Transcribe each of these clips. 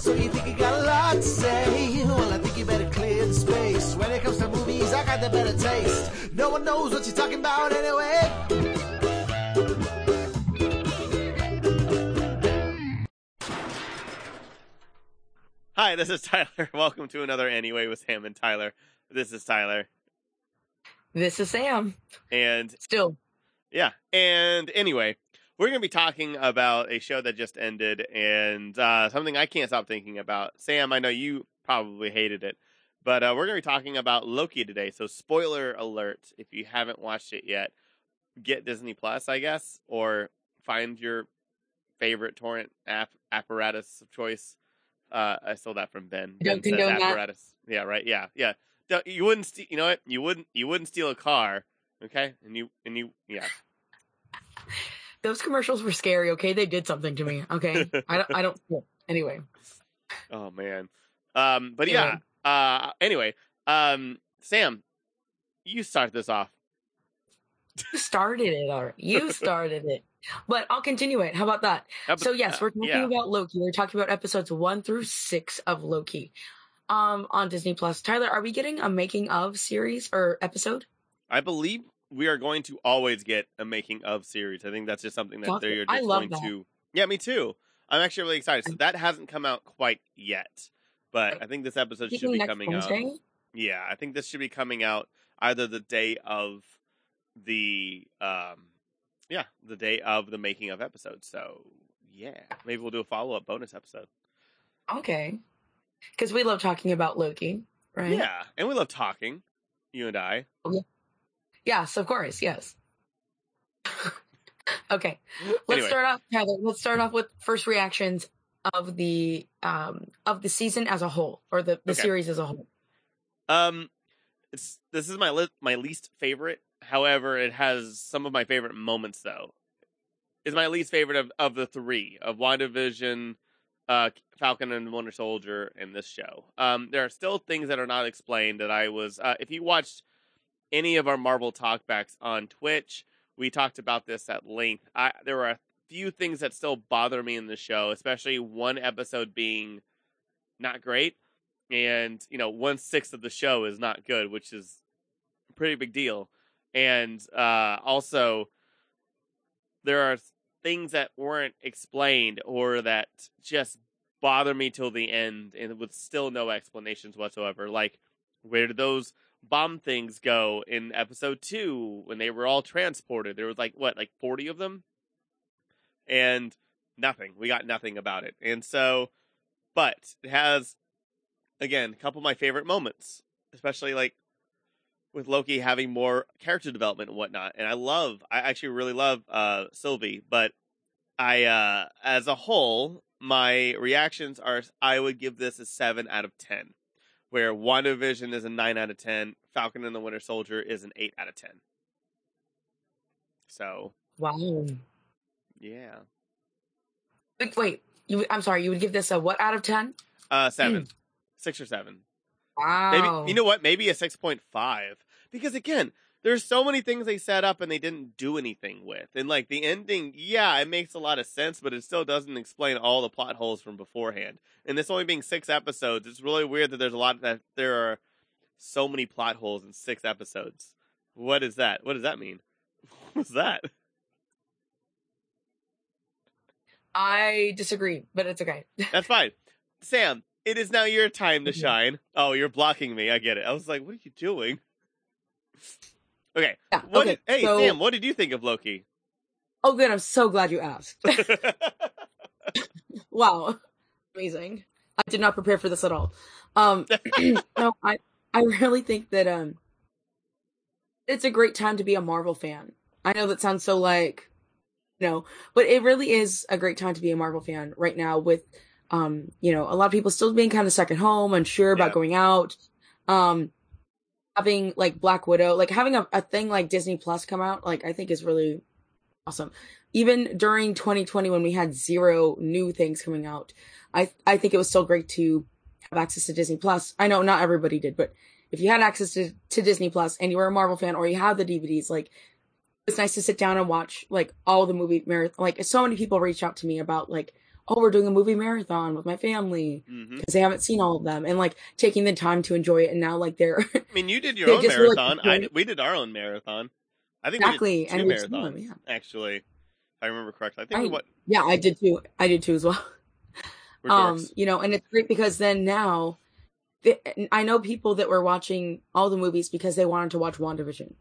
So you think you got a lot to say? Well, I think you better clear the space. When it comes to movies, I got the better taste. No one knows what you're talking about anyway. Hi, this is Tyler. Welcome to another Anyway with Sam and Tyler. This is Tyler. This is Sam. And Still. yeah, and anyway, we're going to be talking about a show that just ended and uh, something I can't stop thinking about. Sam, I know you probably hated it, but uh, we're going to be talking about Loki today. So, spoiler alert if you haven't watched it yet, get Disney Plus, I guess, or find your favorite torrent app apparatus of choice. Uh, I stole that from Ben. I don't Ben condone says that. Yeah, right. Yeah, yeah. You wouldn't. Ste- you know what? You wouldn't. You wouldn't steal a car. Okay, and you and you. Yeah. Those commercials were scary, okay? They did something to me, okay? I don't, I don't, anyway. Oh man. Um. But yeah. Uh. Anyway. Um. Sam, you start this off. You started it already. You started it. But I'll continue it. How about that? About- So yes, we're talking yeah. about Loki. We're talking about episodes one through six of Loki. Um, on Disney Plus. Tyler, are we getting a making of series or episode? I believe we are going to always get a making of series. I think that's just something that they're just going that. to. Yeah, me too. I'm actually really excited. So that hasn't come out quite yet, but I think this episode should be coming out. Yeah, I think this should be coming out either the day of the um yeah, the day of the making of episode. So, yeah, maybe we'll do a follow-up bonus episode. Okay. Because we love talking about Loki, right? Yeah, and we love talking, you and I. Yes, of course. Yes. okay. Let's Anyway. start off, Tyler. Let's start off with first reactions of the um of the season as a whole, or the the Okay. series as a whole. Um, it's this is my li- my least favorite. However, it has some of my favorite moments. Though, is my least favorite of, of the three of WandaVision, uh, Falcon and Winter Soldier, and this show. Um, there are still things that are not explained. That I was, uh, if you watched any of our Marvel talkbacks on Twitch, we talked about this at length. I there were a few things that still bother me in the show, especially one episode being not great and you know one sixth of the show is not good, which is a pretty big deal. And uh, also, there are things that weren't explained or that just bother me till the end, and with still no explanations whatsoever. Like, where did those bomb things go in episode two when they were all transported? There was like what, like forty of them, and nothing. We got nothing about it, and so, but it has again, a couple of my favorite moments, especially like with Loki having more character development and whatnot. And I love, I actually really love uh Sylvie, but I, uh as a whole, my reactions are I would give this a seven out of ten, where WandaVision is a nine out of ten, Falcon and the Winter Soldier is an eight out of ten. So Wow. yeah, Wait, wait. You, I'm sorry. You would give this a what out of ten? uh, seven, six or seven. Wow. Maybe you know what? Maybe a six point five. Because again, there's so many things they set up and they didn't do anything with. And like the ending, yeah, it makes a lot of sense, but it still doesn't explain all the plot holes from beforehand. And this only being six episodes, it's really weird that there's a lot that there are so many plot holes in six episodes. What is that? What does that mean? What's that? I disagree, but it's okay. That's fine. Sam, it is now your time to Mhm. shine. Oh, you're blocking me. I get it. I was like, what are you doing? Okay. Yeah, What okay. did- hey, so, Sam, what did you think of Loki? Oh, good. I'm so glad you asked. wow, amazing. I did not prepare for this at all. Um, no, I I really think that um, it's a great time to be a Marvel fan. I know that sounds so like, you know, but it really is a great time to be a Marvel fan right now. With um, you know, a lot of people still being kind of stuck at home, unsure about Yeah. going out. Um, having like Black Widow, like having a, a thing like Disney Plus come out, like I think is really awesome. Even during 2020 when we had zero new things coming out, I I think it was still great to have access to Disney Plus. I know not everybody did, but if you had access to, to Disney Plus and you were a Marvel fan or you have the DVDs, like it's nice to sit down and watch like all the movie marathon. Like so many people reach out to me about like, oh, we're doing a movie marathon with my family because they haven't seen all of them, and like taking the time to enjoy it. And now like they're I mean, you did your They own were, like, marathon. I did, we did our own marathon. I think exactly, we did and seen marathons. them, yeah. Actually, if I remember correctly, I think we Right. what Yeah, I did too. I did too as well. um you know and it's great because then now the, i know people that were watching all the movies because they wanted to watch wandavision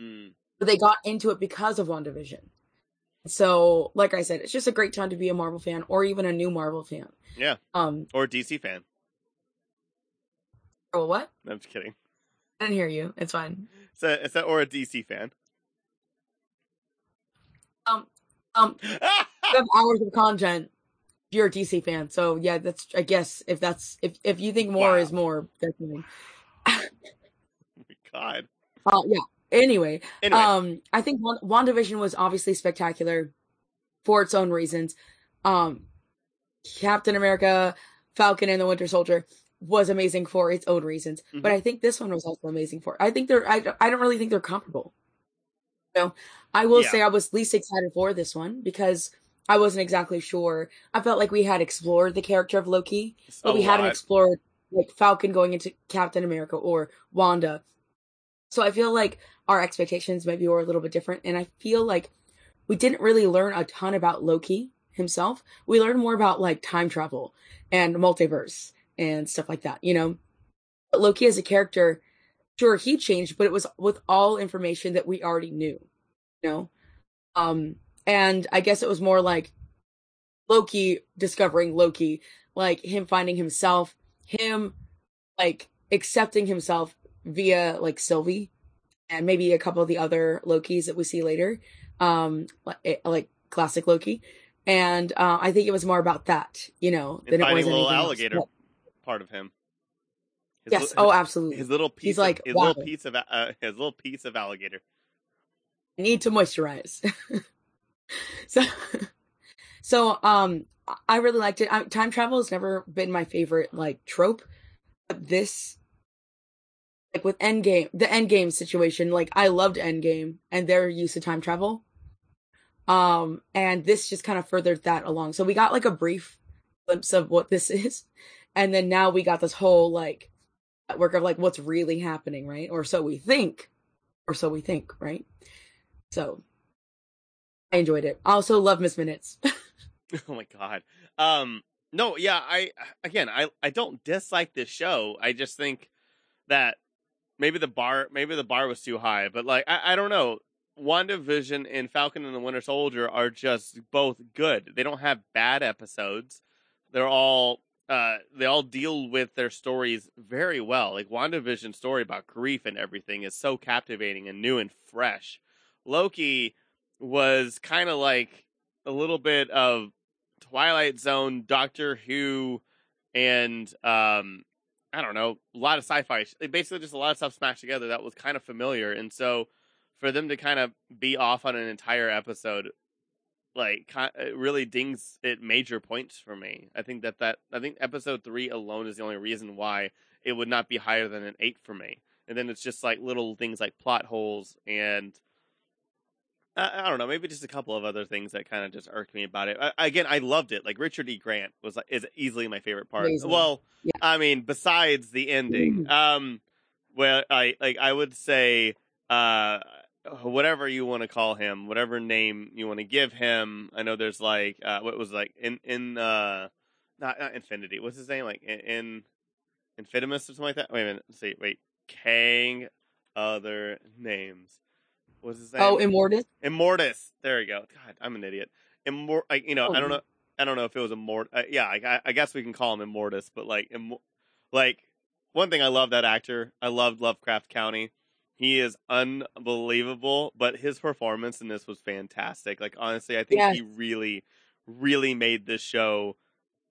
Mm. but they got into it because of wandavision so like i said it's just a great time to be a marvel fan or even a new marvel fan Yeah. um Or DC fan. oh what No, I'm just kidding. i didn't hear you it's fine It's a, it's a, or a DC fan. um um have hours of content if you're a dc fan so yeah that's i guess if that's if if you think more Wow. is more definitely God. uh yeah anyway Anyway, Um, I think Wand- WandaVision was obviously spectacular for its own reasons. Um, Captain America, Falcon, and the Winter Soldier was amazing for its own reasons. Mhm. But I think this one was also amazing for. I think they're. I, don't- I don't really think they're comparable. You know, I will Yeah. say I was least excited for this one because I wasn't exactly sure. I felt like we had explored the character of Loki, but a we hadn't explored like Falcon going into Captain America or Wanda. So I feel like our expectations maybe were a little bit different, and I feel like we didn't really learn a ton about Loki himself. We learned more about like time travel and multiverse and stuff like that, you know. But Loki as a character, sure he changed, but it was with all information that we already knew, you know. Um, and I guess it was more like Loki discovering Loki, like him finding himself, him like accepting himself via like Sylvie and maybe a couple of the other Lokis that we see later, um, like, like classic Loki. And uh, I think it was more about that, you know, And than it was a little anything else. alligator part of him. His yes. li- Oh, absolutely. his little piece. He's of- like, his wow. little piece of uh, his little piece of alligator. I need to moisturize. so, so um, I really liked it. I, time travel has never been my favorite like trope, but this, like with Endgame, the Endgame situation, like I loved Endgame and their use of time travel. Um, and this just kind of furthered that along. So we got like a brief glimpse of what this is, and then now we got this whole like network of like what's really happening, right? Or so we think, or so we think, right? So I enjoyed it. I also love Miss Minutes. oh my god. Um no, yeah, I again, I I don't dislike this show. I just think that maybe the bar maybe the bar was too high, but like I, I don't know. WandaVision and Falcon and the Winter Soldier are just both good. They don't have bad episodes. They're all uh they all deal with their stories very well. Like WandaVision's story about grief and everything is so captivating and new and fresh. Loki was kind of like a little bit of Twilight Zone, Doctor Who, and um, I don't know, a lot of sci-fi. Basically, just a lot of stuff smashed together that was kind of familiar. And so, for them to kind of be off on an entire episode, like, it really dings it major points for me. I think that that I think episode three alone is the only reason why it would not be higher than an eight for me. And then it's just like little things like plot holes and I, I don't know, maybe just a couple of other things that kind of just irked me about it. I, again, I loved it. Like Richard E. Grant was like, is easily my favorite part. Amazing. Well, Yeah. I mean, besides the ending, Mhm. um, well, I like I would say, uh, whatever you want to call him, whatever name you want to give him. I know there's like, uh, what was like in in uh, not not Infinity. What's his name? Like in, in Infinimus or something like that. Wait a minute. Let's see. Wait, Kang. Other names. What's his name? oh, Immortus. Immortus. There you go. God, I'm an idiot. Immor. Like, you know, Oh, I don't know. I don't know if it was Immort. Uh, yeah, I, I guess we can call him Immortus. But like, Imm- like one thing I love that actor. I loved Lovecraft Country. He is unbelievable, but his performance in this was fantastic. Like honestly, I think Yes. he really, really made this show.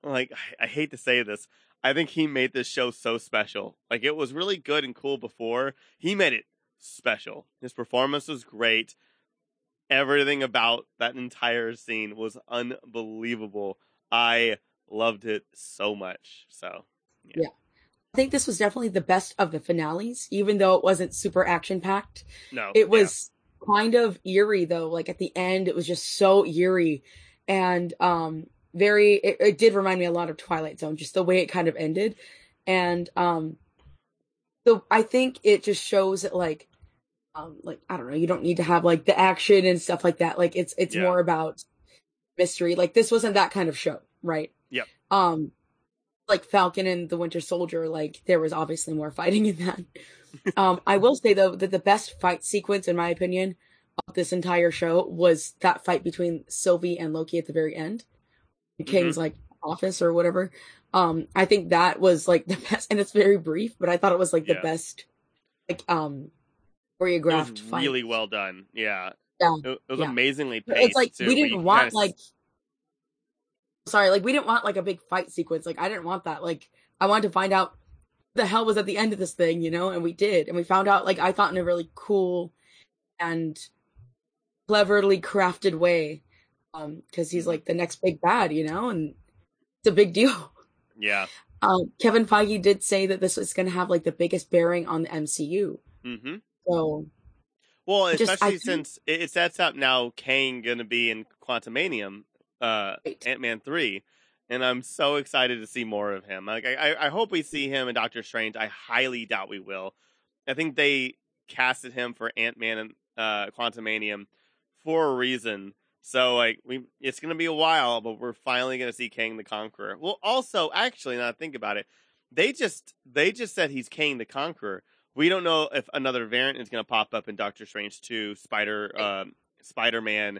Like I, I hate to say this, I think he made this show so special. Like it was really good and cool before. He made it special. His performance was great. Everything about that entire scene was unbelievable. I loved it so much. So, Yeah. I think this was definitely the best of the finales, even though it wasn't super action packed. no. It was kind of eerie though. Like at the end, it was just so eerie. And um, very it, it did remind me a lot of Twilight Zone, just the way it kind of ended. And um so I think it just shows that like um like I don't know, you don't need to have like the action and stuff like that. Like it's it's Yeah. more about mystery. Like this wasn't that kind of show, right? Yep. Um like Falcon and the Winter Soldier, like there was obviously more fighting in that. um I will say though that the best fight sequence in my opinion of this entire show was that fight between Sylvie and Loki at the very end. The King's like office or whatever. Um I think that was like the best and it's very brief, but I thought it was like the best like um It choreographed fight. really well done. Yeah. Yeah. It, was Yeah. amazingly paced. it's like too, we didn't want kinda s- like sorry like we didn't want like a big fight sequence like i didn't want that like i wanted to find out what the hell was at the end of this thing you know and we did and we found out like i thought in a really cool and cleverly crafted way um because he's Mhm. like the next big bad you know and it's a big deal Yeah. um kevin feige did say that this is going to have like the biggest bearing on the mcu hmm so Well, I just- especially think- since it, sets up now Kang going to be in Quantumania, uh, Right. Ant Man three, and I'm so excited to see more of him. Like, I, I- I hope we see him in Doctor Strange. I highly doubt we will. I think they casted him for Ant Man and uh, Quantumania for a reason. So like we, it's gonna be a while, but we're finally gonna see Kang the Conqueror. Well, also, actually, now I think about it, they just they just said he's Kang the Conqueror. We don't know if another variant is gonna pop up in Doctor Strange two, Spider um, Spider Man,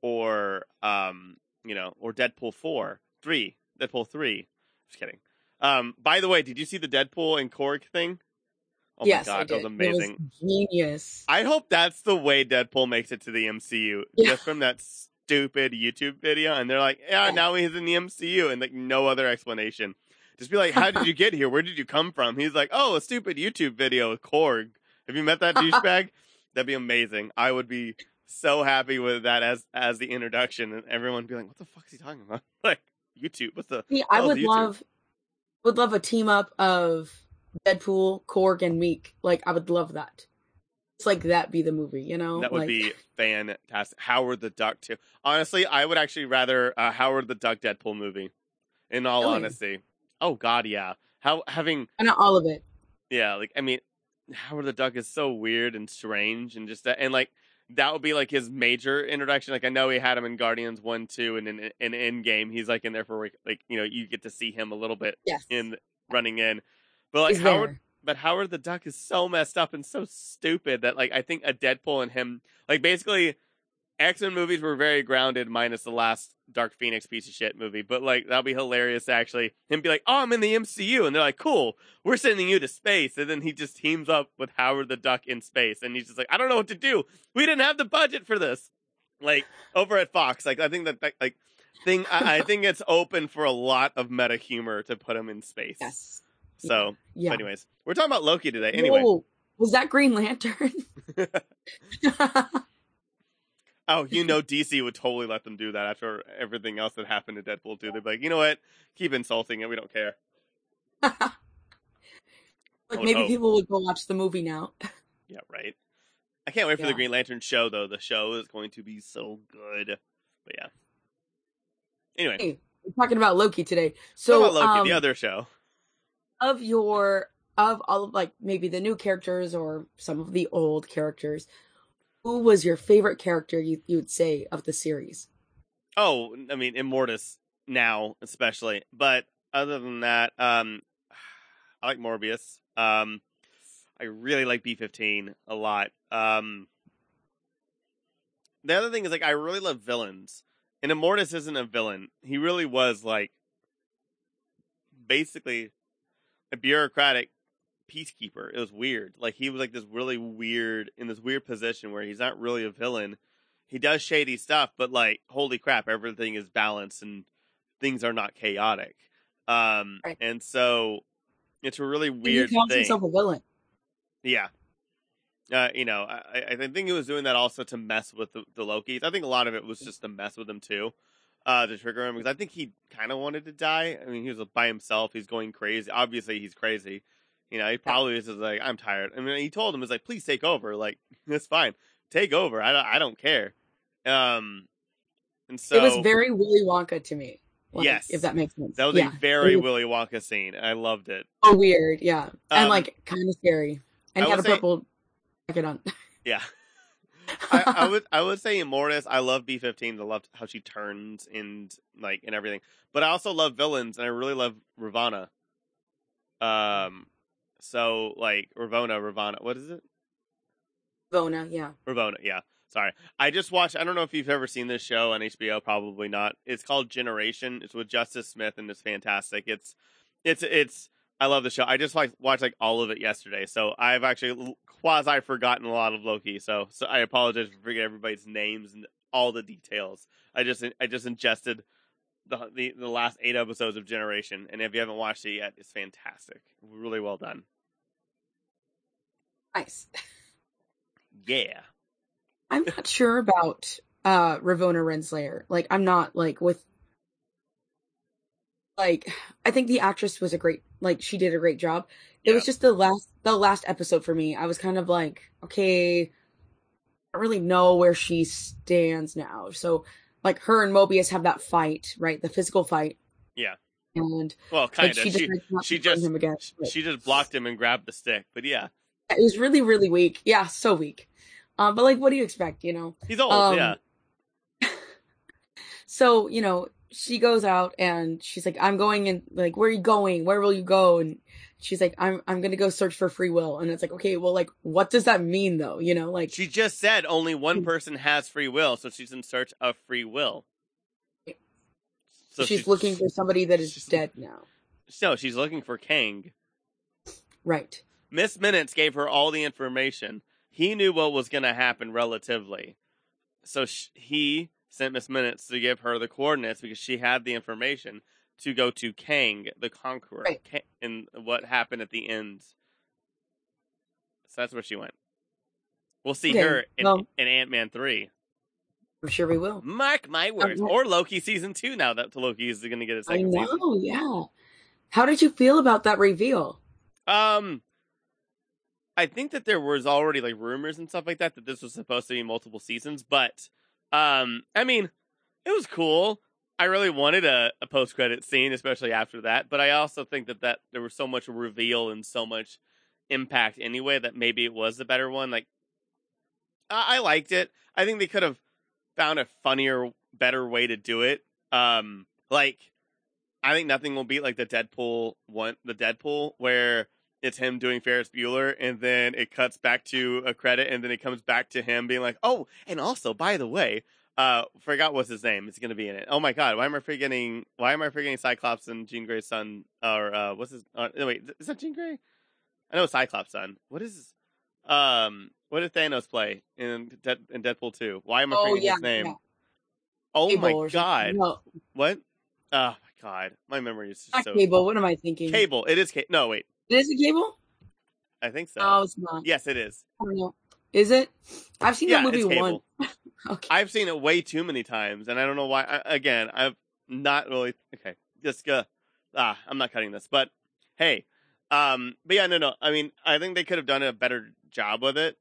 or um, you know, or Deadpool four, three, Deadpool three. Just kidding. Um, by the way, did you see the Deadpool and Korg thing? Oh yes my god, that was amazing. was genius I hope that's the way Deadpool makes it to the MCU. Yeah. Just from that stupid YouTube video, and they're like, "Yeah, now he's in the MCU," and like no other explanation. Just be like, "How did you get here? Where did you come from?" He's like, "Oh, a stupid YouTube video with Korg. Have you met that douchebag? That'd be amazing. I would be so happy with that as as the introduction, and everyone would be like, "What the fuck is he talking about?" Like YouTube. What's the? See, I would YouTube? love would love a team up of Deadpool, Korg, and Miek. Like I would love that. It's like that be the movie, you know? That would like, be fantastic. Howard the Duck too. Honestly, I would actually rather uh, Howard the Duck Deadpool movie. In all Really? honesty, oh god, yeah. How having not all of it. yeah, like I mean, Howard the Duck is so weird and strange and just that, and like that would be like his major introduction. Like I know he had him in Guardians one, two, and in in Endgame, he's like in there for like you know you get to see him a little bit Yes. in running in. But like Howard, there. but Howard the Duck is so messed up and so stupid that like I think a Deadpool and him like basically X Men movies were very grounded minus the last Dark Phoenix piece of shit movie. But like that'd be hilarious to actually him be like, Oh, I'm in the MCU and they're like, Cool, we're sending you to space and then he just teams up with Howard the Duck in space and he's just like, I don't know what to do. We didn't have the budget for this. Like over at Fox. Like I think that, that like thing I, I think it's open for a lot of meta humor to put him in space. Yes. So Yeah. but anyways, we're talking about Loki today. Anyway, Whoa, was that Green Lantern? oh, you know, DC would totally let them do that after everything else that happened to Deadpool too. They'd be like, you know what? Keep insulting it. We don't care. like maybe people would go watch the movie now. Yeah, right. I can't wait for the Green Lantern show though. The show is going to be so good. But yeah. Anyway, Hey, we're talking about Loki today. so So about Loki, um, the other show. Of your of all of like maybe the new characters or some of the old characters, who was your favorite character you you would say of the series? Oh, I mean, Immortus now, especially. But other than that, um, I like Morbius. Um, I really like B fifteen a lot. Um, the other thing is like I really love villains, and Immortus isn't a villain. He really was like basically a bureaucratic peacekeeper. It was weird. Like he was like this really weird in this weird position where he's not really a villain. He does shady stuff, but like holy crap, everything is balanced and things are not chaotic. Um Right. and so it's a really And weird he counts thing. himself a villain. Yeah. Uh, you know, I, I think he was doing that also to mess with the, the Lokis. I think a lot of it was just to mess with him too, uh, to trigger him because I think he kind of wanted to die. I mean, he was by himself. He's going crazy. Obviously, he's crazy. You know, he probably was just like, I'm tired. I mean, he told him, "He's like, please take over. Like, it's fine. Take over. I don't, I don't care." Um, and so it was very Willy Wonka to me. Like, Yes. if that makes sense. That was yeah. a very was Willy Wonka scene. I loved it. Oh, weird, yeah, and Um, like kind of scary, and had a say- purple jacket on. Yeah. I, I would I would say Immortus. I love B fifteen. I love how she turns and like and everything. But I also love villains, and I really love Ravana. Um, so like Ravonna, Ravana. What is it? Vona, yeah. Ravonna. Yeah. Sorry. I just watched. I don't know if you've ever seen this show on HBO. Probably not. It's called Generation. It's with Justice Smith, and it's fantastic. It's it's it's. I love the show. I just like watched like all of it yesterday, so I've actually quasi forgotten a lot of Loki. So so I apologize for forgetting everybody's names and all the details. I just I just ingested the the, the last eight episodes of Generation, and if you haven't watched it yet, it's fantastic. Really well done. Nice. Yeah. I'm not sure about uh Ravonna Renslayer. Like I'm not like with like I think the actress was a great like she did a great job. It was just the last the last episode for me. I was kind of like, okay, I really know where she stands now. So like her and Mobius have that fight, right? The physical fight. Yeah. And Well, kind of. she She decides she fight just him again. But- she just blocked him and grabbed the stick. But yeah, it was really, really weak. Yeah, so weak. Um, but like what do you expect, you know? he's old. Um, yeah. so you know she goes out and she's like i'm going and like where are you going? Where will you go? And she's like i'm i'm gonna go search for free will. And it's like okay well like what does that mean though? You know like She just said only one mm. person has free will, so she's in search of free will. So she's, looking for somebody that is dead now. No, she's looking for Kang. right. Miss Minutes gave her all the information. He knew what was going to happen relatively, so sh- he sent Miss Minutes to give her the coordinates because she had the information to go to Kang, the Conqueror, Right. Ka- and what happened at the end. So that's where she went. We'll see Okay, her in, well- in Ant Man three. i'm sure we will Mark my words. yeah. Or Loki season two now that Loki is going to get a i second know season. yeah how did you feel about that reveal Um, I think that there was already like rumors and stuff like that that this was supposed to be multiple seasons, but um, I mean, it was cool. I really wanted a, a post credit scene, especially after that. But I also think that that there was so much reveal and so much impact anyway that maybe it was the better one. Like, I, I liked it. I think they could have found a funnier, better way to do it. Um, like I think nothing will beat like the Deadpool one, the Deadpool where it's him doing Ferris Bueller, and then it cuts back to a credit, and then it comes back to him being like, "Oh, and also, by the way, uh, forgot what's his name. It's going to be in it. Oh my god, why am I forgetting? Why am I forgetting Cyclops and Jean Grey's son? Or uh, what's his? Uh, wait, is that Jean Grey? I know Cyclops' son. What is? Um, what did Thanos play in De- in Deadpool two? Why am I oh forgetting yeah, his name? yeah. Oh Cable my god, no what? Oh my god, my memory is just not so cable what am i thinking Cable. It is. Ca- no, wait. Is it cable I think so. no it's not Yes, it is. I don't know. Is it? I've seen Yeah, that movie one. Okay. I've seen it way too many times, and I don't know why. I, again, I've not really. Okay, just uh, ah, I'm not cutting this, but hey, um, but yeah, no, no. I mean, I think they could have done a better job with it.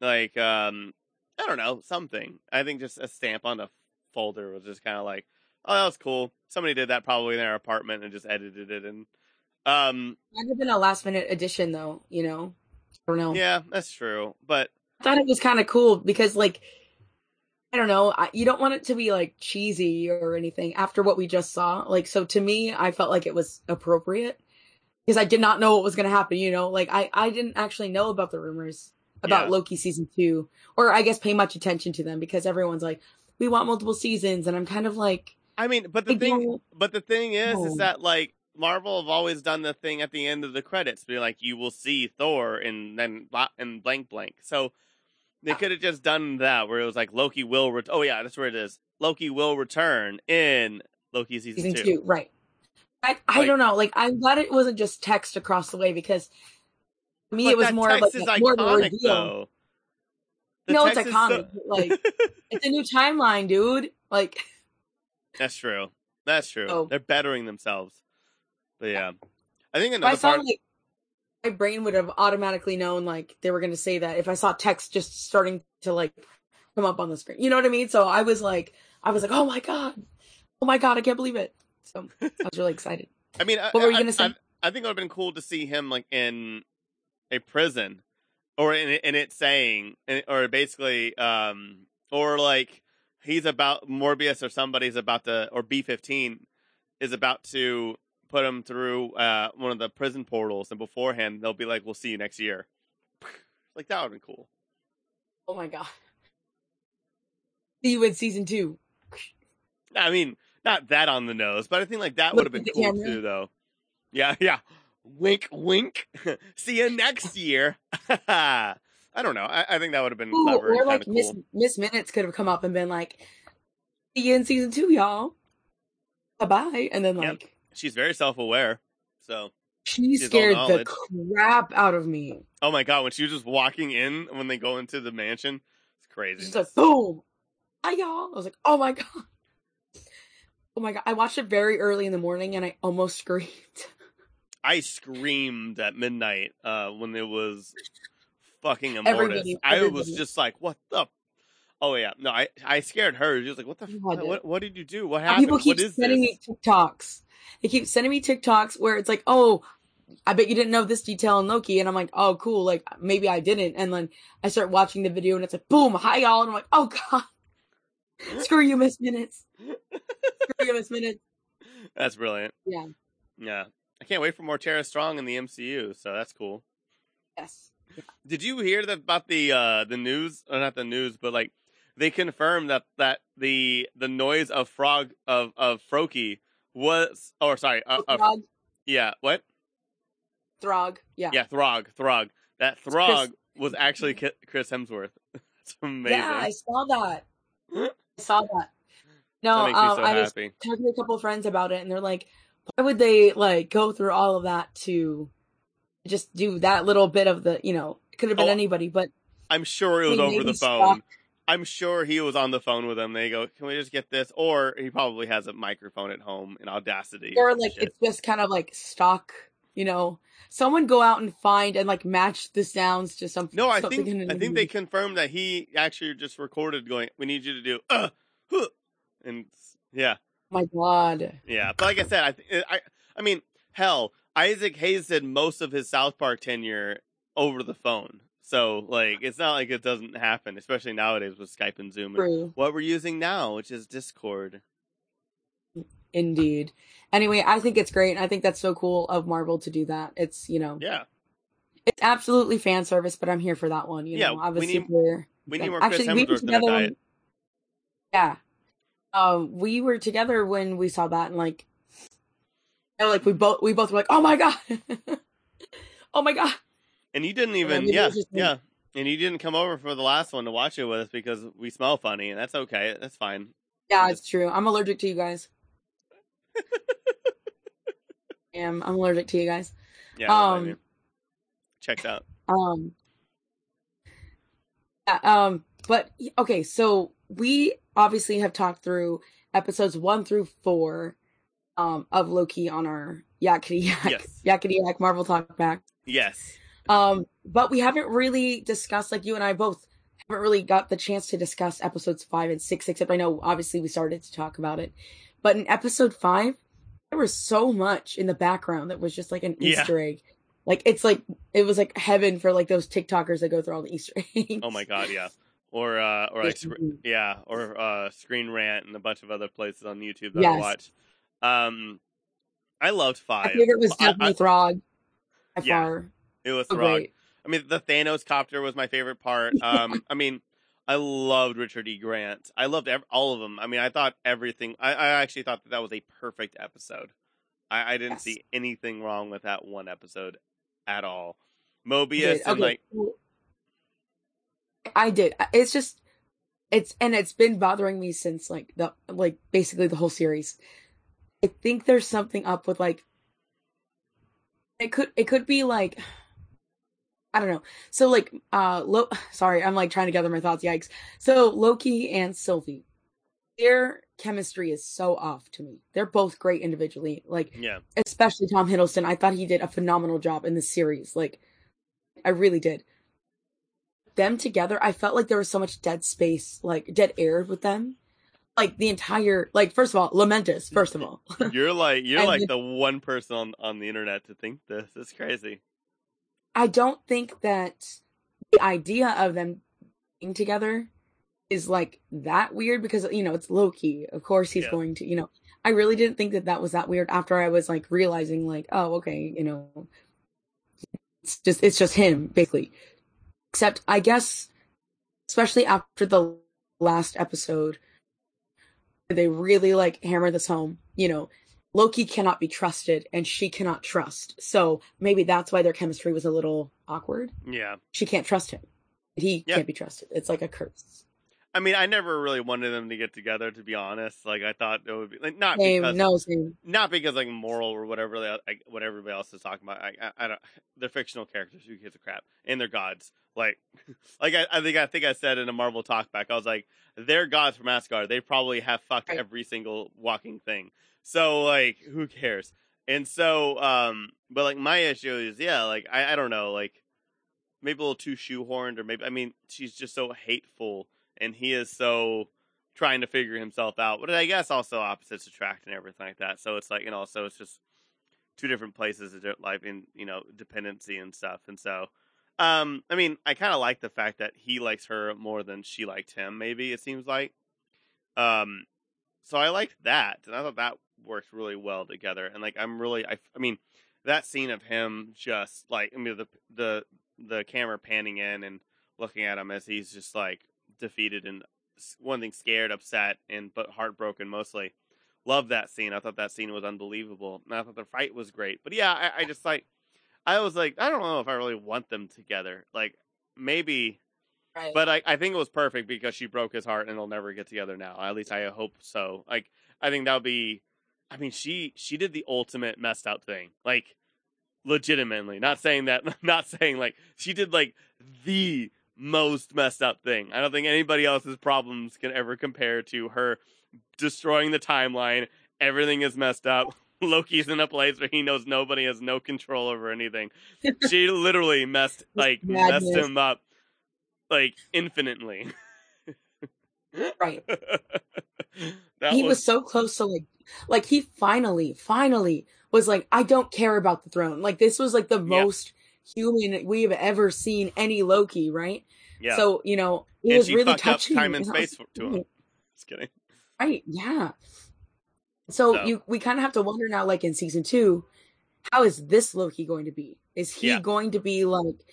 Like, um, I don't know, something. I think just a stamp on the folder was just kind of like, oh, that was cool. Somebody did that probably in their apartment and just edited it, and um, Might have been a last minute addition though, you know. I don't know. yeah, that's true. But I thought it was kind of cool because like I don't know, I, you don't want it to be like cheesy or anything after what we just saw. Like so to me, I felt like it was appropriate because I did not know what was going to happen, you know? Like I I didn't actually know about the rumors about Yeah. Loki season 2 or I guess pay much attention to them because everyone's like we want multiple seasons and I'm kind of like I mean, but the I thing, don't- but the thing is, is that like Marvel have always done the thing at the end of the credits, be like, you will see Thor and then and blank blank. So they could have just done that, where it was like Loki will. Ret- oh yeah, that's where it is. Loki will return in Loki season, season two. two, right? I I Like- don't know. Like I'm glad it wasn't just text across the way because to me it was more text like a, more of a iconic, reveal. though. The no, it's is so- iconic. Like it's a new timeline, dude. Like that's true. That's true. Oh. They're bettering themselves. But yeah, I think I another saw part. like my brain would have automatically known like they were going to say that if I saw text just starting to like come up on the screen. You know what I mean? So I was like, I was like, oh my god. oh my god, I can't believe it. So I was really excited. I mean, I- What were you gonna say? I, I think it would have been cool to see him like in a prison, or in in it saying, or basically, um, or like he's about Morbius or somebody's about to, or B fifteen is about to put him through uh one of the prison portals, and beforehand they'll be like, "We'll see you next year." Like that would be cool. Oh my god. See you in season two. I mean, not that on the nose, but I think like that would have been cool camera. too, though. Yeah, yeah. Wink, wink. See you next year. I don't know. I, I think that would have been Ooh, clever or like Miss cool. Miss Minutes could have come up and been like, "See you in season two, y'all. Bye bye." And then Yep. She's very self-aware. So, she scared the crap out of me. oh my god, when she was just walking in when they go into the mansion, it's crazy. She's like, "Boom, hi y'all." I was like, "Oh my god." Oh my god! I watched it very early in the morning and I almost screamed. I screamed at midnight uh, when it was fucking Immortus. Everybody- I was just like, "What the?" Oh yeah, no, I I scared her. She was like, "What the? F- what, what did you do? What happened? People keep what is sending this?" me TikToks. They keep sending me TikToks where it's like, "Oh, I bet you didn't know this detail in Loki," and I'm like, "Oh, cool." Like maybe I didn't, and then I start watching the video, and it's like, "Boom, hi y'all," and I'm like, "Oh god, screw you, Miss Minutes, screw you, Miss Minutes." That's brilliant. Yeah. Yeah. I can't wait for more Tara Strong in the MCU, so that's cool. Yes. Did you hear that about the uh the news or not the news, but like they confirmed that that the the noise of frog of of Froki was or sorry, uh, uh, yeah, what? Throg, yeah. Yeah, Throg, Throg. That Throg was actually Chris Hemsworth. That's amazing. Yeah, I saw that. I saw that. No, that um, so I was happy. talking to a couple of friends about it, and they're like, "Why would they like go through all of that to just do that little bit of the, you know, it could have been Oh, anybody, but I'm sure it was over the phone. I'm sure he was on the phone with them. They go, "Can we just get this?" Or he probably has a microphone at home in Audacity. or like shit. it's just kind of like stock, you know. Someone go out and find and like match the sounds to some. No, I something think I think they confirmed that he actually just recorded going. We need you to do uh, huh," and yeah, my god, yeah. But like I said, I th- I I mean, hell, Isaac Hayes did most of his South Park tenure over the phone. So like, it's not like it doesn't happen, especially nowadays with Skype and Zoom. And what we're using now, which is Discord. indeed. Anyway, I think it's great. I think that's so cool of Marvel to do that. It's you know, Yeah, it's absolutely fan service, but I'm here for that one. You Yeah, know, I was we need- super. we need more Actually, we were Hemsworth in our together. When, yeah, um, we were together when we saw that, and like, you know, like we both we both were like, "Oh my god, oh my god." And you didn't I even, mean, yeah, yeah. And you didn't come over for the last one to watch it with us because we smell funny, and that's okay. That's fine. Yeah, it's true. I'm allergic to you guys. am I'm allergic to you guys. Yeah, I Um, checked out. Um, yeah, um, but okay, so we obviously have talked through episodes one through four, um, of Loki on our Yakety Yak, Yes. Yakety Yak Marvel Talk back. Yes. Um, but we haven't really discussed, like you and I both haven't really got the chance to discuss episodes five and six, except I know obviously we started to talk about it. But in episode five, there was so much in the background that was just like an Yeah. Easter egg. Like it's like it was like heaven for like those TikTokers that go through all the Easter eggs. Oh my god, yeah. Or uh, or like, Yes, yeah, or uh, Screen Rant and a bunch of other places on YouTube that I watch. Um, I loved My five. favorite was I- I- definitely Throg. By Yeah. far. It was Throg. great. I mean, the Thanos copter was my favorite part. Um, I mean, I loved Richard E. Grant. I loved ev- all of them. I mean, I thought everything. I, I actually thought that that was a perfect episode. I, I didn't Yes. see anything wrong with that one episode at all. Mobius did. and Okay, like, I did. It's just it's and it's been bothering me since like the like basically the whole series. I think there's something up with like it could it could be like I don't know. So like uh Lo- sorry, I'm like trying to gather my thoughts. Yikes. So Loki and Sylvie, their chemistry is so off to me. They're both great individually. Like yeah, especially Tom Hiddleston. I thought he did a phenomenal job in this series. Like, I really did. Them together, I felt like there was so much dead space, like dead air with them. like the entire like first of all, Lamentis, first of all. You're like you're And like the- the one person on, on the internet to think this. It's crazy. I don't think that the idea of them being together is like that weird because you know it's Loki. Of course, he's Yeah. going to. You know, I really didn't think that that was that weird. After I was like realizing, like, oh, okay, you know, it's just it's just him basically. Except, I guess, especially after the last episode, they really like hammer this home. You know, Loki cannot be trusted and she cannot trust. So maybe that's why their chemistry was a little awkward. Yeah. She can't trust him. He Yeah. can't be trusted. It's like a curse. I mean, I never really wanted them to get together. To be honest, like I thought it would be like not Same, because no, same. not because like moral or whatever they, like, what everybody else is talking about. I, I, I don't. They're fictional characters. Who gives a crap? And they're gods. Like, like I, I think I think I said in a Marvel talkback. I was like, they're gods from Asgard. They probably have fucked Right. every single walking thing. So like, who cares? And so, um, but like my issue is, yeah, like I, I don't know, like maybe a little too shoehorned, or maybe I mean, she's just so hateful, and he is so trying to figure himself out. But I guess also opposites attract and everything like that. So it's like, you know, so it's just two different places of life in, you know, dependency and stuff. And so, um, I mean, I kind of like the fact that he likes her more than she liked him. Maybe it seems like, um, so I liked that, and I thought that worked really well together. And like, I'm really, I, I mean, that scene of him just like, I mean, the the the camera panning in and looking at him as he's just like defeated and one thing scared, upset, and but heartbroken mostly. Love that scene. I thought that scene was unbelievable. And I thought the fight was great. But yeah, I, I just like I was like, I don't know if I really want them together. Like maybe Right. but I, I think it was perfect because she broke his heart and they'll never get together now. At least I hope so. Like I think that would be I mean she she did the ultimate messed up thing. Like legitimately. Not saying that not saying like she did like the most messed up thing. I don't think anybody else's problems can ever compare to her destroying the timeline. Everything is messed up. Loki's in a place where he knows nobody has no control over anything. she literally messed like messed him up like infinitely. right. he was, so close to like like he finally finally was like i don't care about the throne like this was like the Yeah. most human we've ever seen any loki right yeah. so you know it And was really touching time and I was space to him. Just kidding. right yeah so, So- you we kind of have to wonder now like in season two how is this loki going to be is he Yeah. going to be like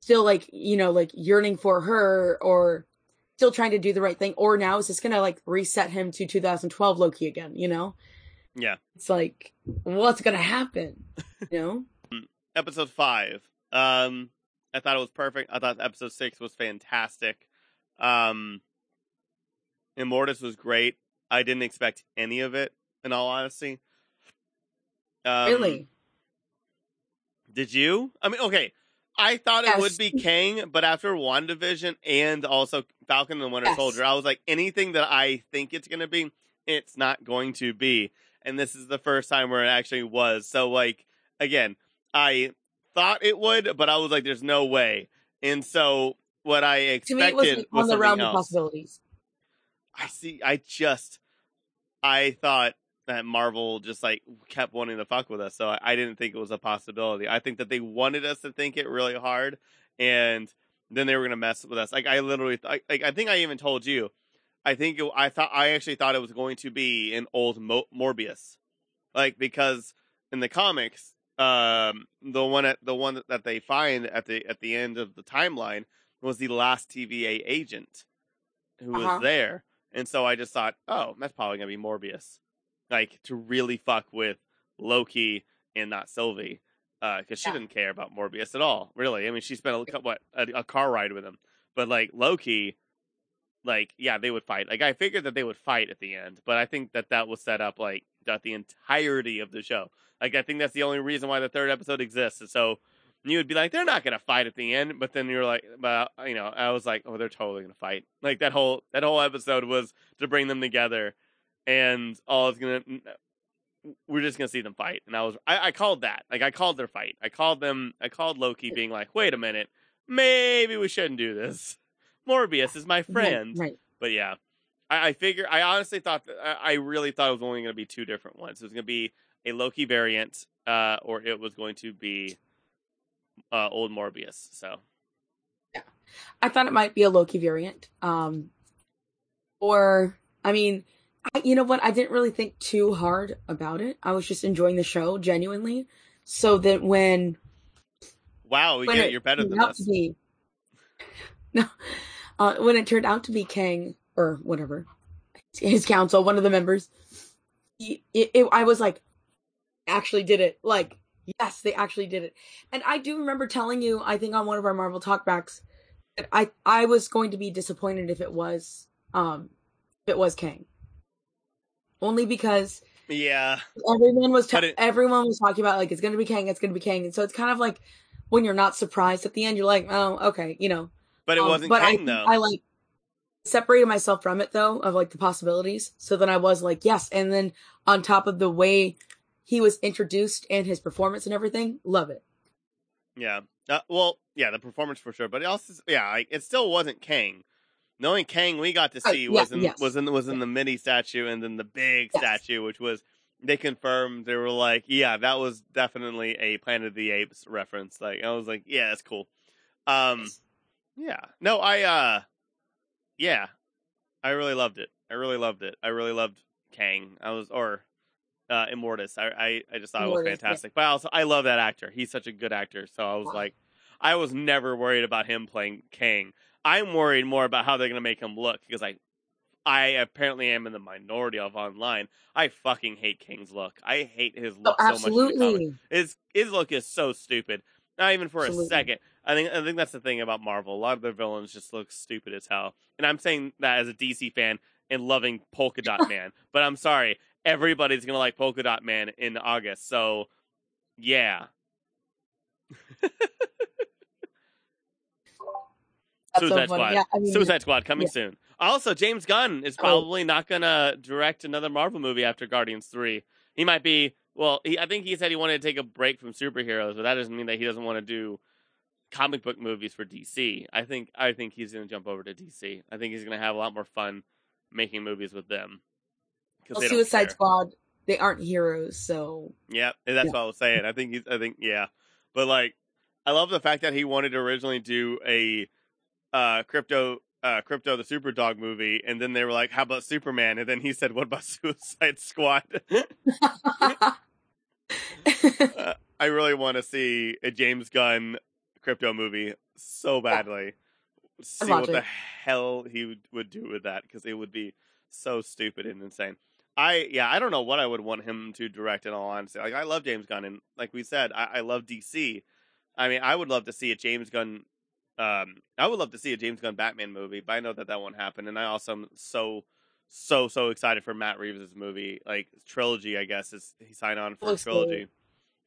still like you know like yearning for her or still trying to do the right thing or now is this gonna like reset him to 2012 loki again you know Yeah. it's like what's gonna happen you know episode five. Um, I thought it was perfect. I thought episode six was fantastic. Um, Immortus was great. I didn't expect any of it, in all honesty. Um, really Did you? I mean, okay. I thought it Yes. would be Kang, but after WandaVision and also Falcon and the Winter Yes. Soldier, I was like, anything that I think it's going to be, it's not going to be. And this is the first time where it actually was. So, like, again, I thought it would, but I was like, there's no way. And so, what I to expected me it was was on the realm of possibilities I see. I just, I thought that Marvel just like kept wanting to fuck with us, so I, I didn't think it was a possibility. I think that they wanted us to think it really hard, and then they were gonna mess with us. Like I literally, th- like I think I even told you, I think it, I thought I actually thought it was going to be an old Mo- Morbius, like because in the comics, um, the one at the one that they find at the at the end of the timeline was the last TVA agent who Uh-huh. was there. And so I just thought, oh, that's probably gonna be Morbius, like to really fuck with Loki and not Sylvie, uh, because she Yeah. didn't care about Morbius at all. Really, I mean, she spent a, couple what a, a car ride with him, but like Loki, like yeah, they would fight. Like I figured that they would fight at the end, but I think that that was set up like that the entirety of the show. Like I think that's the only reason why the third episode exists. And so you would be like, they're not gonna fight at the end, but then you're like, but you know, I was like, oh, they're totally gonna fight. Like that whole that whole episode was to bring them together, and all is gonna. We're just gonna see them fight, and I was I, I called that like I called their fight. I called them. I called Loki being like, wait a minute, maybe we shouldn't do this. Morbius is my friend, right, right. but yeah. I, I figure. I honestly thought that I, I really thought it was only going to be two different ones. It was going to be a Loki variant, uh, or it was going to be uh, old Morbius. So Yeah. I thought it might be a Loki variant. Um, or, I mean, I, you know what? I didn't really think too hard about it. I was just enjoying the show genuinely. So that when wow, we when get it you're better turned than out us. to be, no, uh, when it turned out to be Kang or whatever, his council, one of the members, he, it, it, I was like, actually did it. Like, yes, they actually did it. And I do remember telling you, I think on one of our Marvel talkbacks, that I I was going to be disappointed if it was um if it was Kang. Only because Yeah, everyone was ta- it- everyone was talking about like it's gonna be Kang, it's gonna be Kang, and so it's kind of like when you're not surprised at the end, you're like, oh, okay, you know. but it Um, wasn't but I, though. I like separated myself from it though of like the possibilities. So then I was like, yes, and then on top of the way he was introduced and his performance and everything, love it. Yeah. Uh, well, yeah, the performance for sure, but it also, yeah, like, it still wasn't Kang. The only Kang we got to Uh, see yeah, was in yes. was in was in the mini statue and then the big Yes. statue, which was they confirmed they were like, yeah, that was definitely a Planet of the Apes reference. Like I was like, yeah, that's cool. Um, yeah, no, I uh, yeah, I really loved it. I really loved it. I really loved Kang. I was or uh Immortus. I I, I just thought it was Immortus, yeah. fantastic. But also I love that actor. He's such a good actor. So I was Wow. like I was never worried about him playing Kang. I'm worried more about how they're gonna make him look because I I apparently am in the minority of online. I fucking hate Kang's look. I hate his Oh, look so much. in the comic. absolutely. His his look is so stupid. Not even for Absolutely. a second. I think I think that's the thing about Marvel. A lot of their villains just look stupid as hell. And I'm saying that as a DC fan and loving Polka Dot Man. But I'm sorry, everybody's gonna like Polka Dot Man in August. So yeah. Suicide. Squad. Yeah, I mean, Suicide Squad coming yeah. soon. Also, James Gunn is Oh. probably not gonna direct another Marvel movie after Guardians Three. He might be. Well, he, I think he said he wanted to take a break from superheroes, but that doesn't mean that he doesn't want to do comic book movies for DC. I think I think he's gonna jump over to DC. I think he's gonna have a lot more fun making movies with them. well, Suicide care. Squad, they aren't heroes, so Yeah, that's Yeah. what I was saying. I think he's. I think yeah, but like, I love the fact that he wanted to originally do a uh Krypto. Uh, Krypto the super dog movie and then they were like how about superman and then he said what about suicide squad Uh, I really want to see a James Gunn Krypto movie so badly. See what the hell he would, would do with that because it would be so stupid and insane. I yeah, I don't know what I would want him to direct in all honesty. Like I love James Gunn and like we said, I, I love DC. I mean, I would love to see a James Gunn. Um, I would love to see a James Gunn Batman movie, but I know that that won't happen. And I also am so so so excited for Matt Reeves' movie, like trilogy. I guess is he signed on for a trilogy. good.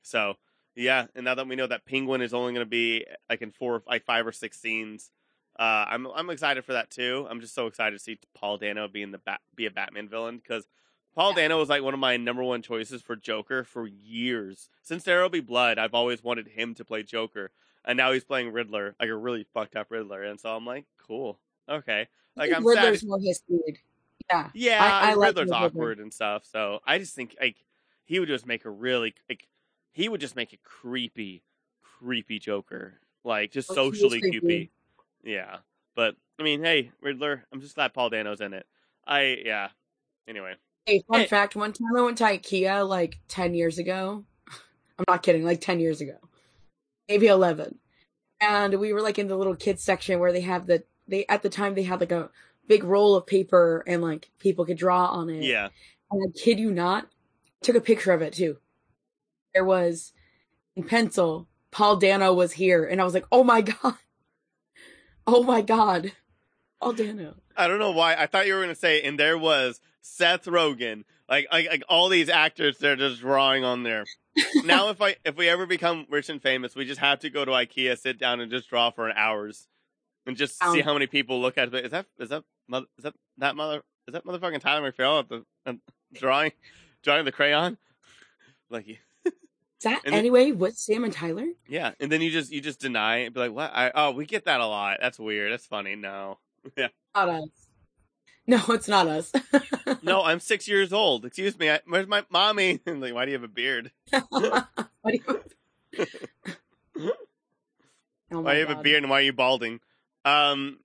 So yeah, and now that we know that Penguin is only going to be like in four, like five or six scenes, uh, I'm I'm excited for that too. I'm just so excited to see Paul Dano being the bat, be a Batman villain because Paul Dano was like one of my number one choices for Joker for years. Since There Will Be Blood, I've always wanted him to play Joker, and now he's playing Riddler, like a really fucked up Riddler, and so I'm like, cool, okay. Like I'm Riddler's sad. more his speed. Yeah, Yeah, I- I like Riddler's Riddler. awkward and stuff. So I just think like he would just make a really like he would just make a creepy, creepy Joker, like just Oh, socially creepy. creepy. Yeah, but I mean, hey, Riddler. I'm just glad Paul Dano's in it. I yeah. Anyway, Hey, fun Hey. fact: one time I went to IKEA like ten years ago. I'm not kidding, like ten years ago, maybe eleven, and we were like in the little kids section where they have the they at the time they had like a big roll of paper and like people could draw on it. yeah, And I kid you not, took a picture of it too. There was in pencil, Paul Dano was here, and I was like, oh my god, oh my god, Paul Dano. I don't know why. I thought you were gonna say, and there was Seth Rogen, like like, like all these actors they're just drawing on there. now, if I if we ever become rich and famous, we just have to go to IKEA, sit down, and just draw for an hours, and just um see how many people look at it. Is that is that mother, is that that mother is that motherfucking Tyler McPhail at the drawing drawing the crayon? Like Is that And then- anyway with Sam and Tyler? yeah, and then you just you just deny it and be like, what? I, oh, we get that a lot. That's weird. That's funny. No, yeah, Not us. No, it's not us. No, I'm six years old. Excuse me. I, where's my mommy? like, why do you have a beard? What do you- Oh why do you have a beard and why are you balding? Um.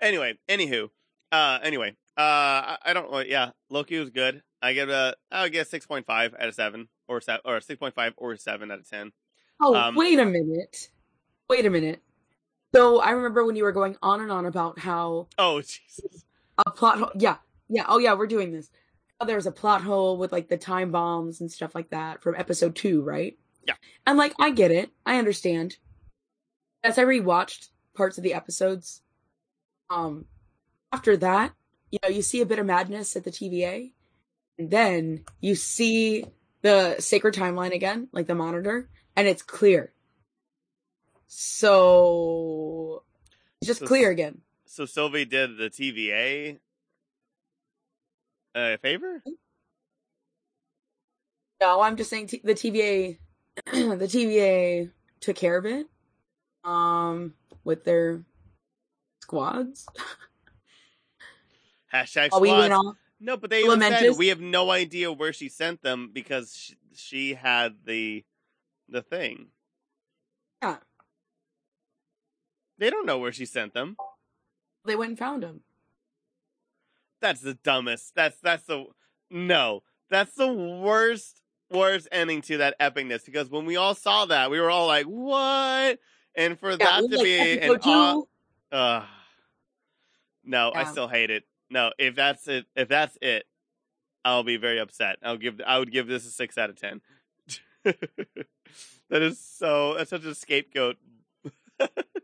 anyway, anywho, uh, anyway, uh, I, I don't. Yeah, Loki was good. I give a. I would get six point five out of seven, or seven, or six point five, or seven out of ten. Oh, Um, wait a minute. Wait a minute. So I remember when you were going on and on about how Oh Jesus! a plot hole. Yeah, yeah. Oh, yeah. We're doing this. How there was a plot hole with like the time bombs and stuff like that from episode two, right? Yeah. And like, I get it. I understand. As I rewatched parts of the episodes, um, after that, you know, you see a bit of madness at the TVA, and then you see the sacred timeline again, like the monitor, and it's clear. So just So- clear again. So Sylvie did the TVA a favor. No, I'm just saying t- the TVA, the TVA took care of it, um, with their squads. Hashtag While we went off. No, but they said we have no idea where she sent them because she, she had the the thing. Yeah, They don't know where she sent them. they went and found them. That's the dumbest. That's that's the no. That's the worst worst ending to that epicness because when we all saw that, we were all like, "What?" And for Yeah, that to like be an aw- uh, no, I still hate it. No, if that's it, if that's it, I'll be very upset. I'll give I would give this a six out of ten. that is so that's such a scapegoat.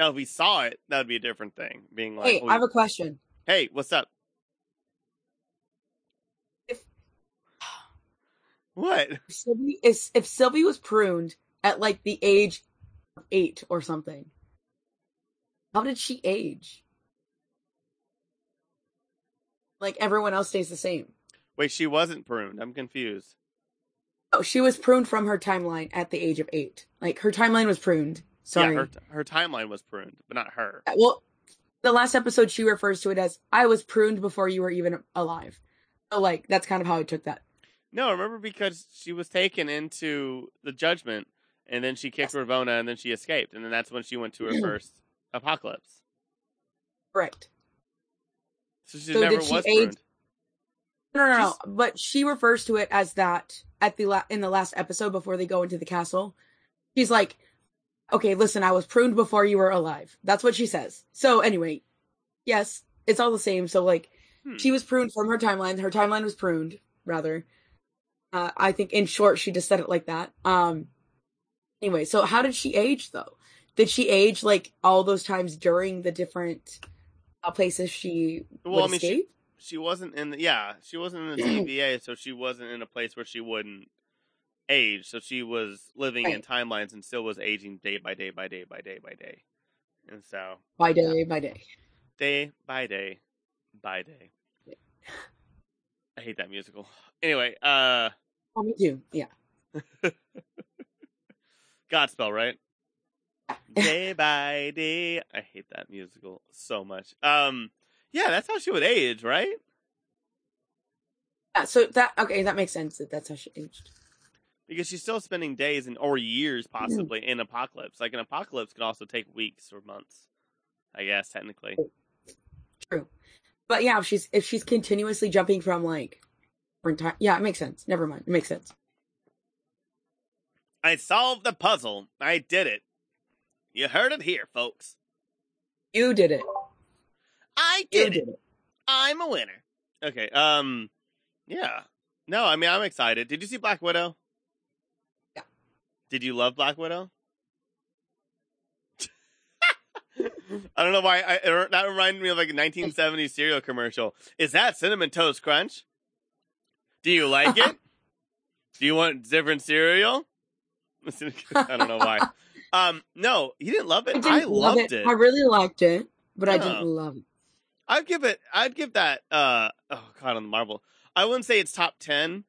now, if we saw it, that would be a different thing. Being like, Hey, "Oh, I have a question. hey, what's up? If- What? If Sylvie, if, if Sylvie was pruned at like the age of eight or something, how did she age? Like everyone else stays the same. Wait, she wasn't pruned. I'm confused. Oh, she was pruned from her timeline at the age of eight. Like her timeline was pruned. Sorry. Yeah, her her timeline was pruned, but not her. Uh, well, the last episode she refers to it as I was pruned before you were even alive. So like that's kind of how I took that. No, remember because she was taken into the judgment, and then she kicked Yes. Ravonna, and then she escaped, and then that's when she went to her first apocalypse. Correct. So she So never did she was age- pruned. No, no, no. She's- But she refers to it as that at the la- in the last episode before they go into the castle. She's like, "Okay, listen, I was pruned before you were alive." That's what she says. So anyway, yes, it's all the same. So like, Hmm. she was pruned from her timeline. Her timeline was pruned, rather. Uh, I think in short, she just said it like that. Um. Anyway, so how did she age though? Did she age like all those times during the different uh, places she Well, I mean, she, escape? she wasn't in the yeah, she wasn't in the TVA, so she wasn't in a place where she wouldn't age. So she was living in timelines and still was aging day by day by day by day by day. And so by day by day. day by day by day. I hate that musical. Anyway, uh Oh, me too. Yeah. Godspell, right? day by day. I hate that musical so much. Um yeah, that's how she would age, right? Yeah, so that okay, that makes sense that that's how she aged. Because she's still spending days and or years possibly in apocalypse. Like an apocalypse could also take weeks or months. I guess technically. True, but yeah, if she's if she's continuously jumping from like different time, yeah, it makes sense. Never mind, it makes sense. I solved the puzzle. I did it. You heard it here, folks. You did it. I You did it. did it. I'm a winner. Okay. Um. Yeah. No, I mean I'm excited. Did you see Black Widow? Did you love Black Widow? I don't know why. I, it- that reminded me of like a 1970s cereal commercial. Is that cinnamon toast crunch? Do you like it? Do you want different cereal? I don't know why. Um, no, you didn't love it. I I, love loved it. it. I really liked it, but I Oh. didn't love it. I'd give it. I'd give that. Uh, oh god, on the Marvel, I wouldn't say it's top ten,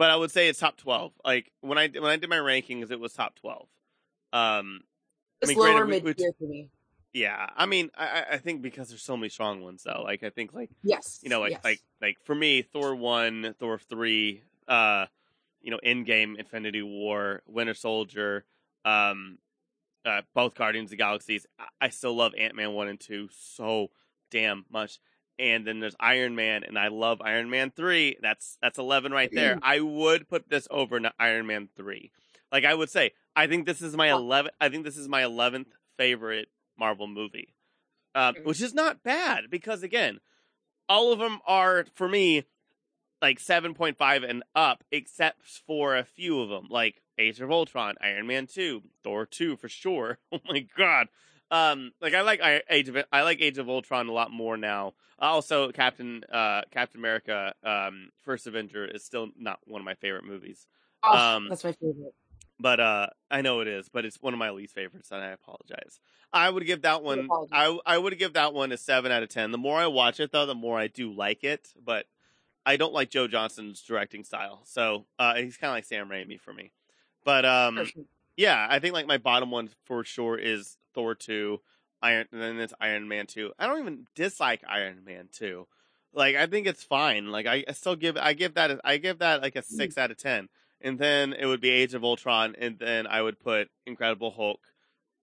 but I would say it's top twelve. Like when I when I did my rankings, it was top twelve. Um, It's mean, lower mid tier for me. Yeah, I mean, I, I- I think because there's so many strong ones though. Like I think like Yes. you know like yes. like like for me, Thor one, Thor three, uh, you know, Endgame, Infinity War, Winter Soldier, um, uh, both Guardians of the Galaxies. I, I still love Ant Man one and two so damn much. And then there's Iron Man, and I love Iron Man three. That's that's eleven right there. I would put this over Iron Man three. Like I would say, I think this is my eleven. I think this is my eleventh favorite Marvel movie, um, which is not bad because again, all of them are for me like seven point five and up, except for a few of them, like Age of Ultron, Iron Man two, Thor two for sure. Oh my god. Um, like I like I- Age of I like Age of Ultron a lot more now. Also, Captain uh Captain America um First Avenger is still not one of my favorite movies. Oh, um, that's my favorite. But uh I know it is, but it's one of my least favorites and I apologize. I would give that one. I I would give that one a 7 out of 10. The more I watch it though, the more I do like it, but I don't like Joe Johnston's directing style. So, uh he's kind of like Sam Raimi for me. But um yeah, I think like my bottom one for sure is Thor two, Iron, and then it's Iron Man two. I don't even dislike Iron Man two. Like I think it's fine. Like I, I still give I give that I give that like a six out of ten. And then it would be Age of Ultron, and then I would put Incredible Hulk,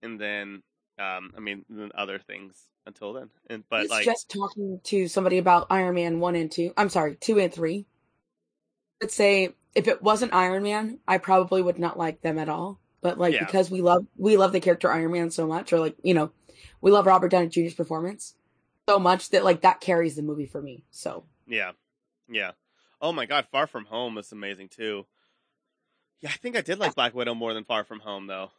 and then um I mean then other things until then. And but was like just talking to somebody about Iron Man one and two. I'm sorry, two and three. Let's say if it wasn't Iron Man, I probably would not like them at all. But like Yeah. because we love we love the character Iron Man so much, or like you know, we love Robert Downey Jr.'s performance so much that like that carries the movie for me. So Yeah. Yeah. Oh my god, Far From Home is amazing too. Yeah, I think I did like Black Widow more than Far From Home though.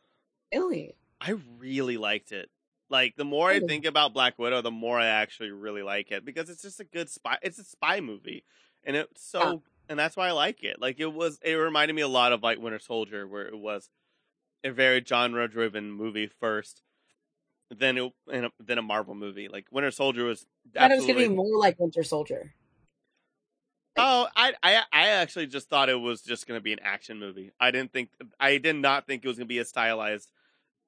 really, I really liked it. Like the more I think about Black Widow, the more I actually really like it because it's just a good spy. It's a spy movie, and it's so, Yeah. and that's why I like it. Like it was, it reminded me a lot of like Winter Soldier, where it was a very genre-driven movie first, then it and a, then a Marvel movie. Like Winter Soldier was I thought it was gonna be more like Winter Soldier. Oh, I, I I actually just thought it was just going to be an action movie. I didn't think I did not think it was going to be a stylized.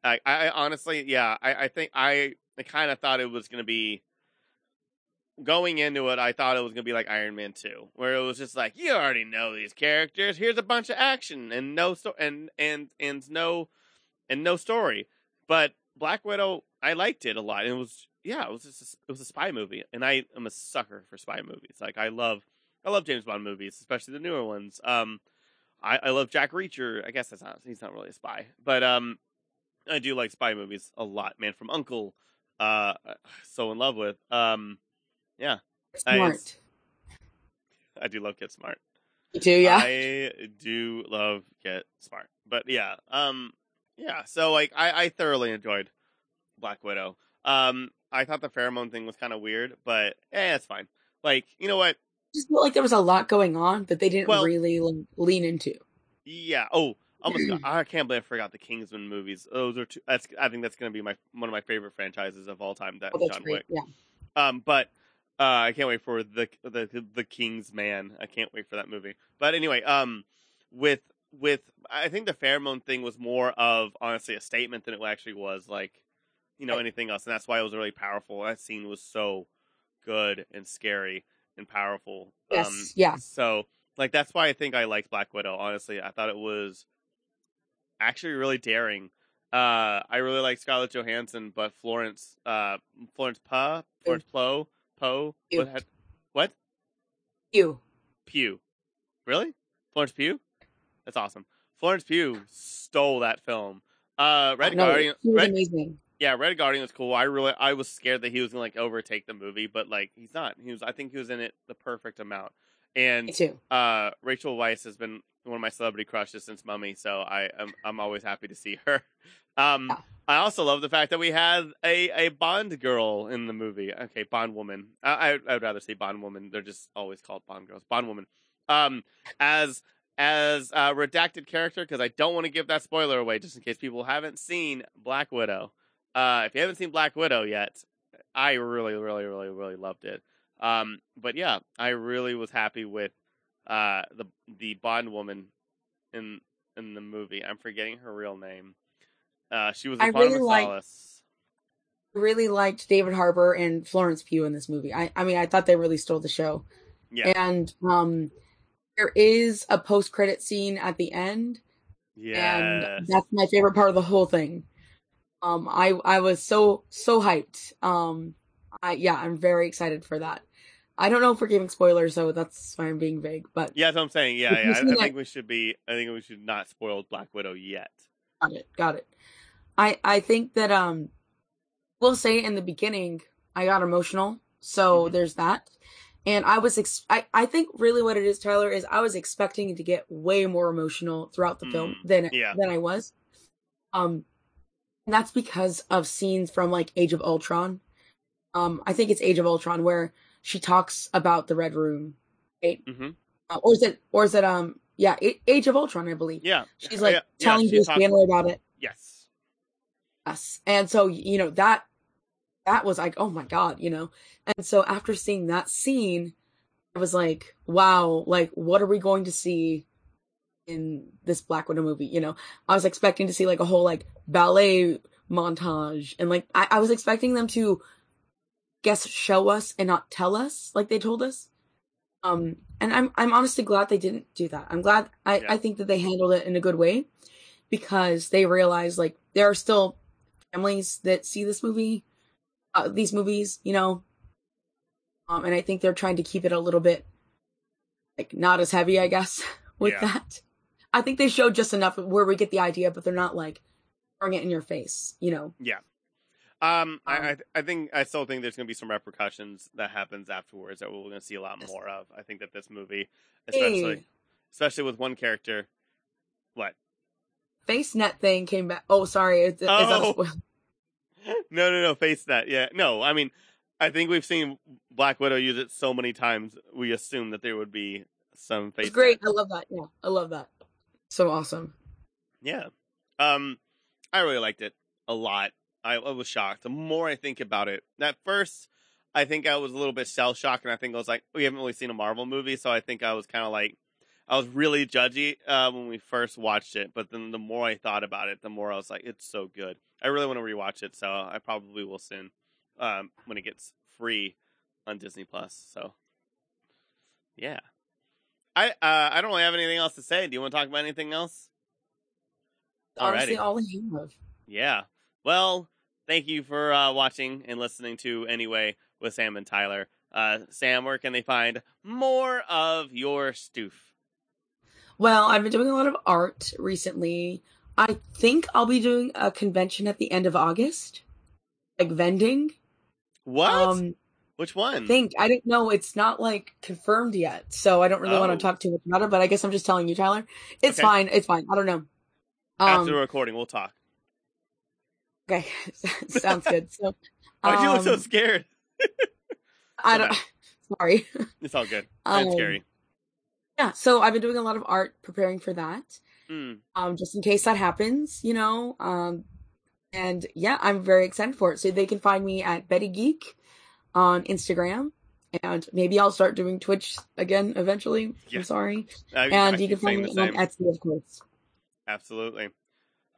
I, I honestly, yeah, I, I think I, I kind of thought it was going to be going into it. I thought it was going to be like Iron Man two, where it was just like you already know these characters. Here's a bunch of action and no sto- and and and no and no story. But Black Widow, I liked it a lot. It was yeah, it was just a, it was a spy movie, and I am a sucker for spy movies. Like I love I love James Bond movies, especially the newer ones. Um, I, I love Jack Reacher. I guess that's not he's not really a spy, but um, I do like spy movies a lot. Man from Uncle, uh, so in love with. Um, yeah, I- Smart. I do love Get Smart. You too, yeah. I do love Get Smart, but yeah, um, yeah. So like, I I thoroughly enjoyed Black Widow. Um, I thought the pheromone thing was kind of weird, but eh, it's fine. Like, you know what? just felt like there was a lot going on that they didn't Well- really lean into. Yeah. Oh, almost. got- I can't believe I forgot the Kingsman movies. Those are two. That's. I think that's going to be my one of my favorite franchises of all time. That Oh, John. Wick. Yeah. Um, but uh, I can't wait for the the the King's Man. I can't wait for that movie. But anyway, um, with with I think the pheromone thing was more of honestly a statement than it actually was like, you know, anything else, and that's why it was really powerful. That scene was so good and scary and powerful. Yes. Um, yeah. so like that's why I think I liked Black Widow. Honestly, I thought it was actually really daring. Uh, I really like Scarlett Johansson, but Florence, uh, Florence Poe, Florence Poe, Poe, what? Had, what? You. Pugh, really? Florence Pugh? That's awesome. Florence Pugh stole that film. Uh, Red no, Guardian, He was Red, amazing. yeah, Red Guardian was cool. I really, I was scared that he was gonna like overtake the movie, but like he's not. He was, I think he was in it the perfect amount. And Me too. uh, Rachel Weisz has been one of my celebrity crushes since Mummy, so I am I'm always happy to see her. Um, Yeah. I also love the fact that we had a, a Bond girl in the movie. Okay, Bond woman. I, I I would rather say Bond woman. They're just always called Bond girls. Bond woman. Um, as as a redacted character because I don't want to give that spoiler away just in case people haven't seen Black Widow. Uh, if you haven't seen Black Widow yet, I really, really, really, really loved it. Um, but yeah, I really was happy with uh the the Bond woman in in the movie. I'm forgetting her real name. Uh, she was I really of like- Solace. really liked David Harbour and Florence Pugh in this movie. I, I mean, I thought they really stole the show. Yeah. And um, there is a post credit scene at the end, Yeah. and that's my favorite part of the whole thing. Um, I I was so so hyped. Um, I yeah, I'm very excited for that. I don't know if we're giving spoilers, so that's why I'm being vague. But Yeah, that's what I'm saying. Yeah, yeah. I, I think we should be. I think we should not spoil Black Widow yet. got it, got it. I I think that um, we'll say in the beginning I got emotional, so Mhm. there's that. And I was ex- I I think really what it is, Tyler, is I was expecting to get way more emotional throughout the film Mm, than yeah. than I was. Um, and that's because of scenes from like Age of Ultron. Um, I think it's Age of Ultron where she talks about the Red Room, right? Mm-hmm. Uh, or is it or is it um yeah Age of Ultron I believe. Yeah. She's like Yeah, yeah, telling she Bruce Banner about it. Yes. Yes. And so, you know, that that was like, oh my god, you know. And so after seeing that scene, I was like, wow, like what are we going to see in this Black Widow movie? You know, I was expecting to see like a whole like ballet montage and like I, I was expecting them to guess show us and not tell us like they told us. Um and I'm I'm honestly glad they didn't do that. I'm glad I, Yeah. I think that they handled it in a good way because they realized like there are still families that see this movie, uh, these movies, you know. Um, and I think they're trying to keep it a little bit like not as heavy, I guess, with Yeah. that. I think they showed just enough where we get the idea, but they're not like throwing it in your face, you know. Yeah. Um, I, Um, I I think I still think there's going to be some repercussions that happens afterwards that we're going to see a lot more of. I think that this movie, especially Hey, especially with one character, what? Face net thing came back. Oh, sorry. Is, is Oh. spoiler? No, no, no. Face that. Yeah. No. I mean, I think we've seen Black Widow use it so many times. We assume that there would be some face. It's great. I love that. Yeah, I love that. So awesome. Yeah. Um, I really liked it a lot. I, I was shocked. The more I think about it, at first, I think I was a little bit shell shocked, and I think I was like, we haven't really seen a Marvel movie, so I think I was kind of like, I was really judgy uh, when we first watched it. But then the more I thought about it, the more I was like, it's so good. I really want to rewatch it, so I probably will soon um, when it gets free on Disney Plus. So, yeah. I uh, I don't really have anything else to say. Do you want to talk about anything else? Honestly, Alrighty. all I have. Yeah. Well, thank you for uh, watching and listening to Anyway with Sam and Tyler. Uh, Sam, where can they find more of your stoof? Well, I've been doing a lot of art recently. I think I'll be doing a convention at the end of August, like vending. What? Um, Which one? I think I don't know. It's not like confirmed yet, so I don't really Oh. want to talk too much about it. But I guess I'm just telling you, Tyler. It's Okay. fine. It's fine. I don't know. After the Um, recording, we'll talk. okay, sounds good. So, Why'd you look so um, scared? I don't. Sorry. It's all good. That's Um, scary. Yeah. So I've been doing a lot of art preparing for that. Mm. um, just in case that happens, you know. Um, and yeah, I'm very excited for it. So they can find me at Betty Geek on Instagram, and maybe I'll start doing Twitch again eventually. Yeah. I'm sorry, I, I and you can find me on. Etsy, of course. Absolutely.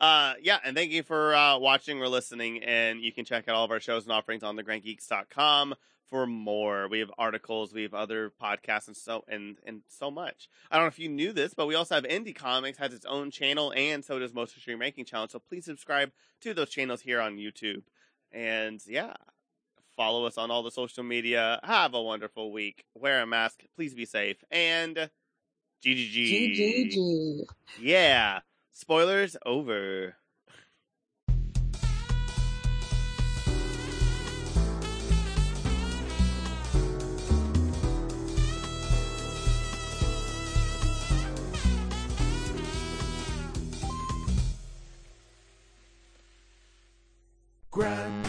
Uh, yeah, and thank you for uh, watching or listening. And you can check out all of our shows and offerings on thegrandgeeks.com for more. We have articles, we have other podcasts, and so and and so much. I don't know if you knew this, but we also have Indie Comics has its own channel, and so does Most Extreme Ranking channel. So please subscribe to those channels here on YouTube. And yeah, follow us on all the social media. Have a wonderful week. Wear a mask. Please be safe. And GGG. GGG. Yeah. Spoilers over. Grand.